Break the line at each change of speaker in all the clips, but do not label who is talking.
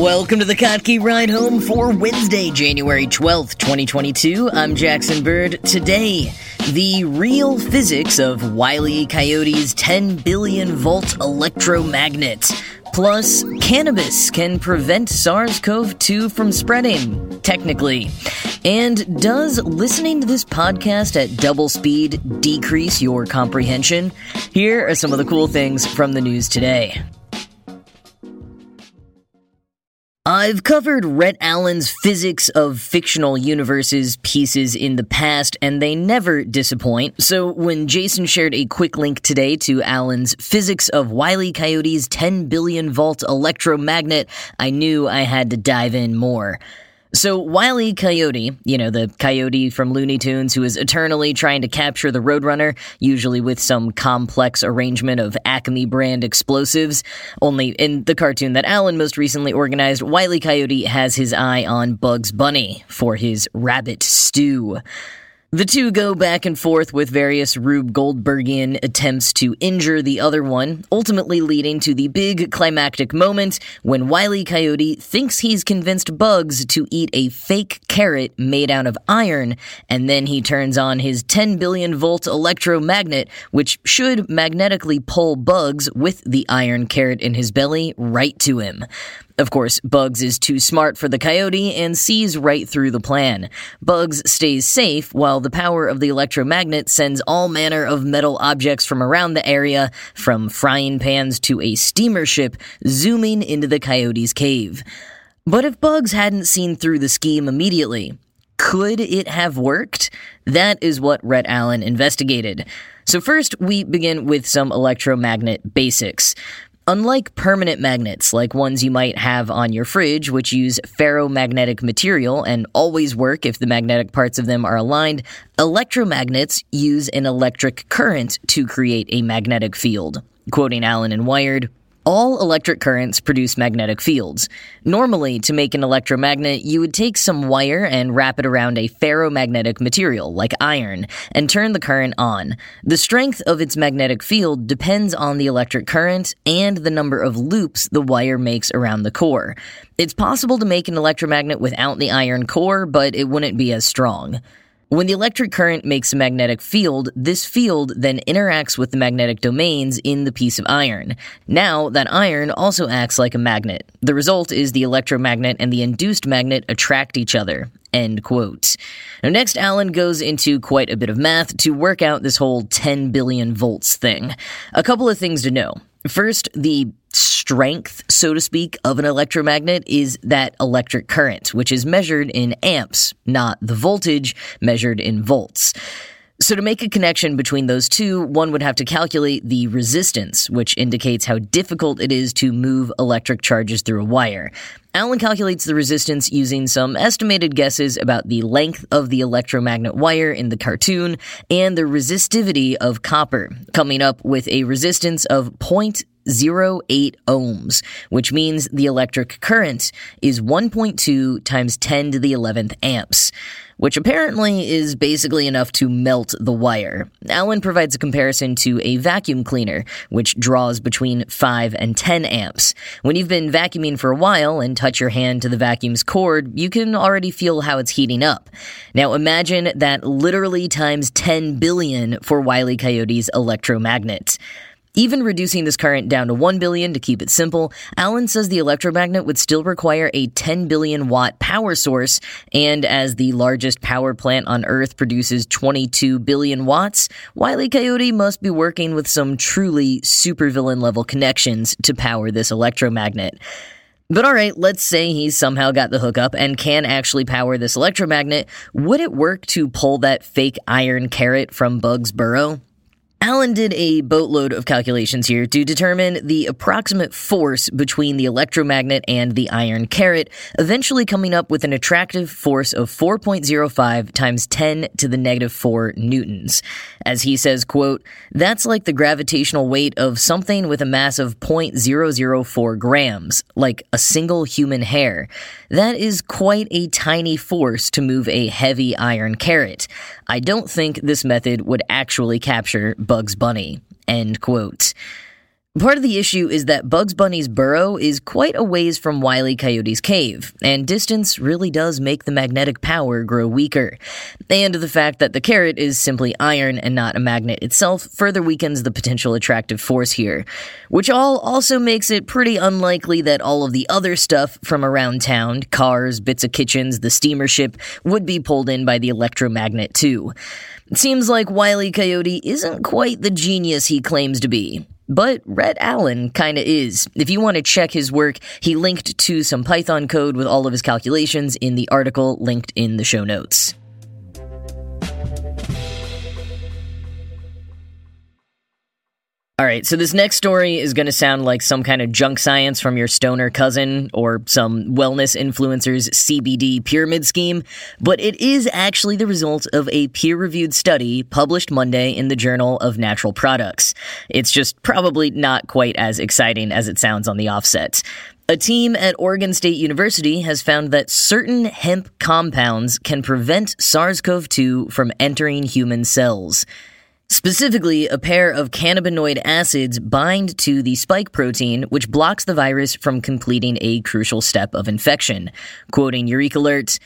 Welcome to the Kottke Ride Home for Wednesday, January 12th, 2022. I'm Jackson Bird. Today, the real physics of Wiley. Coyote's 10 billion volt electromagnet. Plus, cannabis can prevent SARS CoV 2 from spreading, technically. And does listening to this podcast at double speed decrease your comprehension? Here are some of the cool things from the news today. I've covered Rhett Allain's physics of fictional universes pieces in the past, and they never disappoint. So when Jason shared a quick link today to Allain's physics of Wile E. Coyote's 10 billion volt electromagnet, I knew I had to dive in more. So, Wile E. Coyote, you know, the coyote from Looney Tunes who is eternally trying to capture the Roadrunner, usually with some complex arrangement of Acme brand explosives. Only in the cartoon that Allain most recently organized, Wile E. Coyote has his eye on Bugs Bunny for his rabbit stew. The two go back and forth with various Rube Goldbergian attempts to injure the other one, ultimately leading to the big climactic moment when Wiley. Coyote thinks he's convinced Bugs to eat a fake carrot made out of iron, and then he turns on his 10 billion volt electromagnet, which should magnetically pull Bugs with the iron carrot in his belly right to him. Of course, Bugs is too smart for the coyote and sees right through the plan. Bugs stays safe while the power of the electromagnet sends all manner of metal objects from around the area, from frying pans to a steamer ship, zooming into the coyote's cave. But if Bugs hadn't seen through the scheme immediately, could it have worked? That is what Rhett Allain investigated. So, first, we begin with some electromagnet basics. Unlike permanent magnets, like ones you might have on your fridge, which use ferromagnetic material and always work if the magnetic parts of them are aligned, electromagnets use an electric current to create a magnetic field. Quoting Allain and Wired, all electric currents produce magnetic fields. Normally, to make an electromagnet, you would take some wire and wrap it around a ferromagnetic material, like iron, and turn the current on. The strength of its magnetic field depends on the electric current and the number of loops the wire makes around the core. It's possible to make an electromagnet without the iron core, but it wouldn't be as strong. When the electric current makes a magnetic field, this field then interacts with the magnetic domains in the piece of iron. Now, that iron also acts like a magnet. The result is the electromagnet and the induced magnet attract each other. End quote. Now, next, Allain goes into quite a bit of math to work out this whole 10 billion volts thing. A couple of things to know. First, the strength, so to speak, of an electromagnet is that electric current, which is measured in amps, not the voltage measured in volts. So, to make a connection between those two, one would have to calculate the resistance, which indicates how difficult it is to move electric charges through a wire. Allain calculates the resistance using some estimated guesses about the length of the electromagnet wire in the cartoon and the resistivity of copper, coming up with a resistance of 0.08 ohms, which means the electric current is 1.2 times 10 to the 11th amps which apparently is basically enough to melt the wire. Allain provides a comparison to a vacuum cleaner, which draws between 5 and 10 amps. When you've been vacuuming for a while and touch your hand to the vacuum's cord, you can already feel how it's heating up. Now imagine that literally times 10 billion for Wile E. Coyote's electromagnet. Even reducing this current down to 1 billion to keep it simple, Allain says the electromagnet would still require a 10 billion watt power source, and as the largest power plant on Earth produces 22 billion watts, Wile E. Coyote must be working with some truly supervillain level connections to power this electromagnet. But alright, let's say he's somehow got the hookup and can actually power this electromagnet. Would it work to pull that fake iron carrot from Bug's burrow? Allain did a boatload of calculations here to determine the approximate force between the electromagnet and the iron carrot, eventually coming up with an attractive force of 4.05 times 10 to the negative 4 newtons. As he says, quote, that's like the gravitational weight of something with a mass of 0.004 grams, like a single human hair. That is quite a tiny force to move a heavy iron carrot. I don't think this method would actually capture Bugs Bunny. End quote. Part of the issue is that Bugs Bunny's burrow is quite a ways from Wile E. Coyote's cave, and distance really does make the magnetic power grow weaker. And the fact that the carrot is simply iron and not a magnet itself further weakens the potential attractive force here, which all also makes it pretty unlikely that all of the other stuff from around town, cars, bits of kitchens, the steamer ship, would be pulled in by the electromagnet too. It seems like Wiley. Coyote isn't quite the genius he claims to be. But Rhett Allain kinda is. If you want to check his work, he linked to some Python code with all of his calculations in the article linked in the show notes. All right, so this next story is going to sound like some kind of junk science from your stoner cousin or some wellness influencer's CBD pyramid scheme, but it is actually the result of a peer reviewed study published Monday in the Journal of Natural Products. It's just probably not quite as exciting as it sounds on the offset. A team at Oregon State University has found that certain hemp compounds can prevent SARS CoV 2 from entering human cells. Specifically, a pair of cannabinoid acids bind to the spike protein, which blocks the virus from completing a crucial step of infection. Quoting EurekAlert,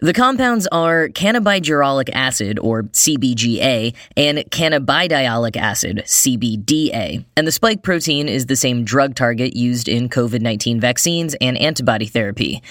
the compounds are cannabigerolic acid, or CBGA, and cannabidiolic acid, CBDA. And the spike protein is the same drug target used in COVID 19 vaccines and antibody therapy.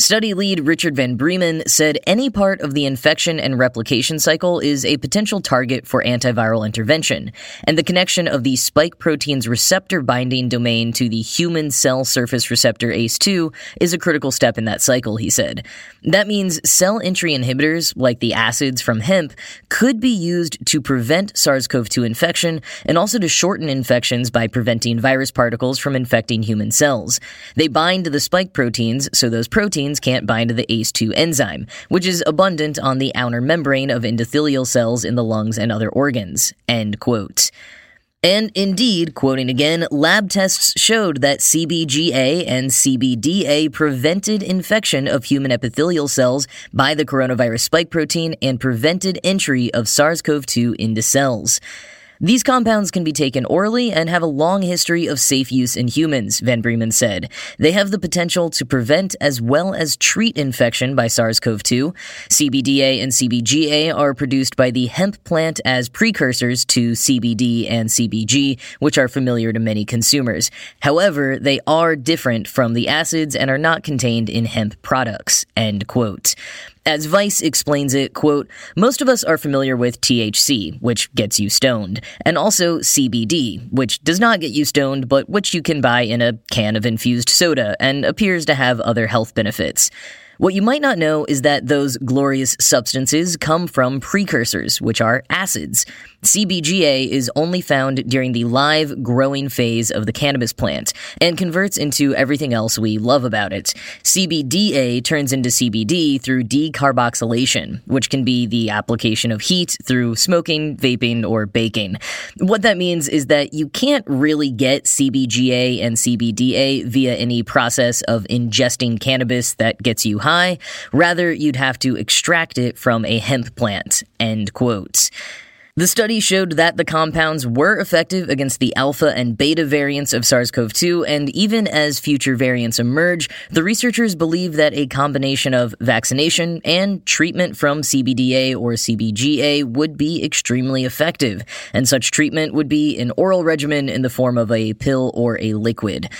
Study lead Richard Van Breemen said any part of the infection and replication cycle is a potential target for antiviral intervention, and the connection of the spike protein's receptor binding domain to the human cell surface receptor ACE2 is a critical step in that cycle, he said. That means cell entry inhibitors, like the acids from hemp, could be used to prevent SARS CoV 2 infection and also to shorten infections by preventing virus particles from infecting human cells. They bind to the spike proteins, so those proteins can't bind to the ACE2 enzyme, which is abundant on the outer membrane of endothelial cells in the lungs and other organs. End quote. And indeed, quoting again, lab tests showed that CBGA and CBDA prevented infection of human epithelial cells by the coronavirus spike protein and prevented entry of SARS CoV 2 into cells. These compounds can be taken orally and have a long history of safe use in humans, Van Breemen said. They have the potential to prevent as well as treat infection by SARS CoV 2. CBDA and CBGA are produced by the hemp plant as precursors to CBD and CBG, which are familiar to many consumers. However, they are different from the acids and are not contained in hemp products. End quote. As Vice explains it, quote, most of us are familiar with THC, which gets you stoned, and also CBD, which does not get you stoned, but which you can buy in a can of infused soda and appears to have other health benefits. What you might not know is that those glorious substances come from precursors, which are acids. CBGA is only found during the live growing phase of the cannabis plant and converts into everything else we love about it. CBDA turns into CBD through decarboxylation, which can be the application of heat through smoking, vaping, or baking. What that means is that you can't really get CBGA and CBDA via any process of ingesting cannabis that gets you high. Rather, you'd have to extract it from a hemp plant. End quote. The study showed that the compounds were effective against the alpha and beta variants of SARS CoV 2, and even as future variants emerge, the researchers believe that a combination of vaccination and treatment from CBDA or CBGA would be extremely effective, and such treatment would be an oral regimen in the form of a pill or a liquid.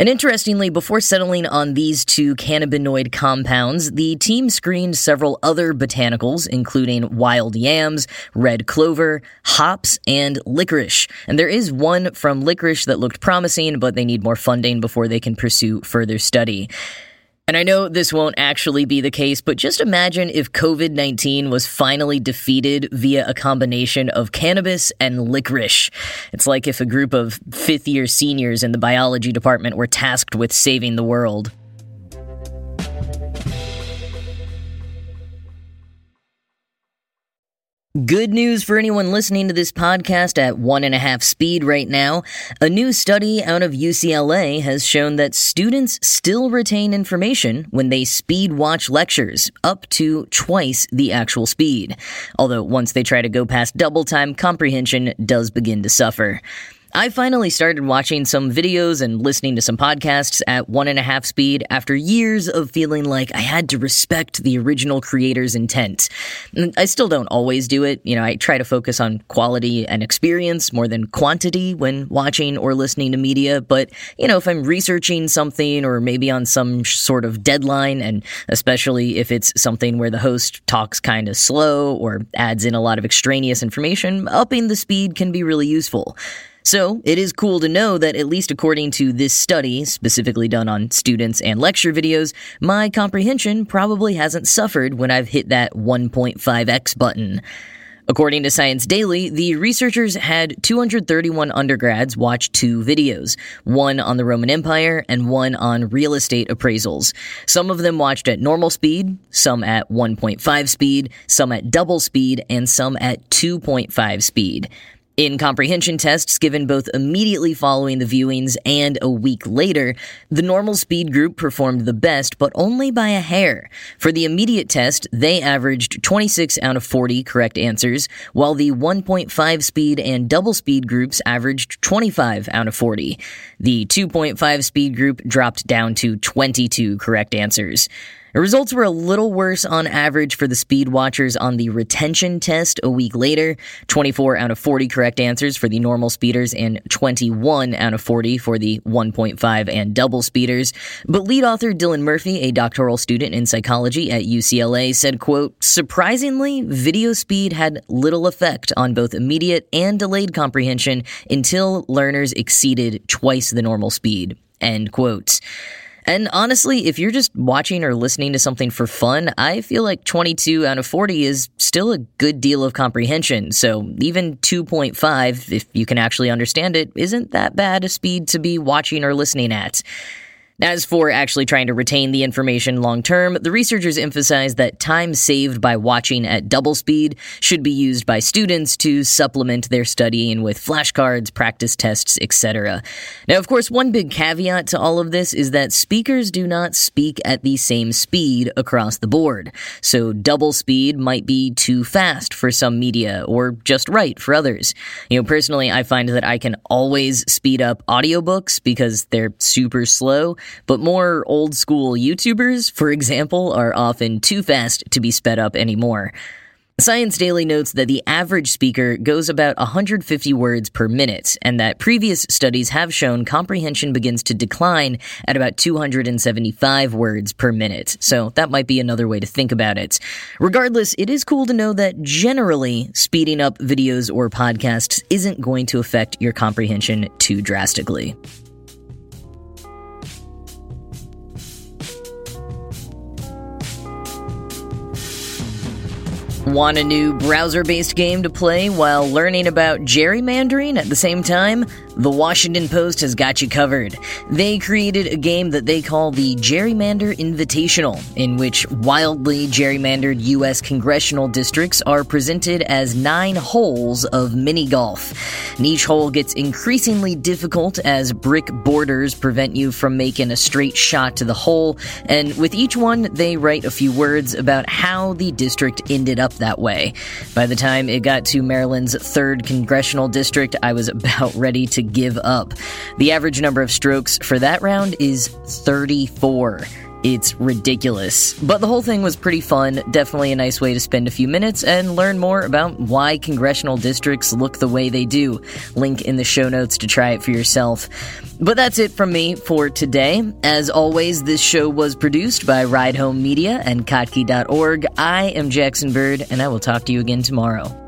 And interestingly, before settling on these two cannabinoid compounds, the team screened several other botanicals, including wild yams, red clover, hops, and licorice. And there is one from licorice that looked promising, but they need more funding before they can pursue further study. And I know this won't actually be the case, but just imagine if COVID 19 was finally defeated via a combination of cannabis and licorice. It's like if a group of fifth year seniors in the biology department were tasked with saving the world. Good news for anyone listening to this podcast at one and a half speed right now. A new study out of UCLA has shown that students still retain information when they speed watch lectures, up to twice the actual speed. Although once they try to go past double time, comprehension does begin to suffer. I finally started watching some videos and listening to some podcasts at one and a half speed after years of feeling like I had to respect the original creator's intent. I still don't always do it. You know, I try to focus on quality and experience more than quantity when watching or listening to media. But, you know, if I'm researching something or maybe on some sort of deadline, and especially if it's something where the host talks kind of slow or adds in a lot of extraneous information, upping the speed can be really useful. So, it is cool to know that, at least according to this study, specifically done on students and lecture videos, my comprehension probably hasn't suffered when I've hit that 1.5x button. According to Science Daily, the researchers had 231 undergrads watch two videos, one on the Roman Empire and one on real estate appraisals. Some of them watched at normal speed, some at 1.5 speed, some at double speed, and some at 2.5 speed. In comprehension tests given both immediately following the viewings and a week later, the normal speed group performed the best, but only by a hair. For the immediate test, they averaged 26 out of 40 correct answers, while the 1.5 speed and double speed groups averaged 25 out of 40. The 2.5 speed group dropped down to 22 correct answers. The results were a little worse on average for the speed watchers on the retention test a week later 24 out of 40 correct answers for the normal speeders and 21 out of 40 for the 1.5 and double speeders. But lead author Dylan Murphy, a doctoral student in psychology at UCLA, said, quote, surprisingly, video speed had little effect on both immediate and delayed comprehension until learners exceeded twice the normal speed. End quote. And honestly, if you're just watching or listening to something for fun, I feel like 22 out of 40 is still a good deal of comprehension. So even 2.5, if you can actually understand it, isn't that bad a speed to be watching or listening at. As for actually trying to retain the information long term, the researchers emphasize that time saved by watching at double speed should be used by students to supplement their studying with flashcards, practice tests, etc. Now, of course, one big caveat to all of this is that speakers do not speak at the same speed across the board. So double speed might be too fast for some media or just right for others. You know, personally, I find that I can always speed up audiobooks because they're super slow but more old school YouTubers, for example, are often too fast to be sped up anymore. Science Daily notes that the average speaker goes about 150 words per minute, and that previous studies have shown comprehension begins to decline at about 275 words per minute. So that might be another way to think about it. Regardless, it is cool to know that generally, speeding up videos or podcasts isn't going to affect your comprehension too drastically. Want a new browser based game to play while learning about gerrymandering at the same time? The Washington Post has got you covered. They created a game that they call the Gerrymander Invitational, in which wildly gerrymandered U.S. congressional districts are presented as nine holes of mini golf. Each hole gets increasingly difficult as brick borders prevent you from making a straight shot to the hole, and with each one, they write a few words about how the district ended up that way. By the time it got to Maryland's 3rd Congressional District, I was about ready to give up. The average number of strokes for that round is 34. It's ridiculous. But the whole thing was pretty fun. Definitely a nice way to spend a few minutes and learn more about why congressional districts look the way they do. Link in the show notes to try it for yourself. But that's it from me for today. As always, this show was produced by Ride Home Media and Kottke.org. I am Jackson Bird, and I will talk to you again tomorrow.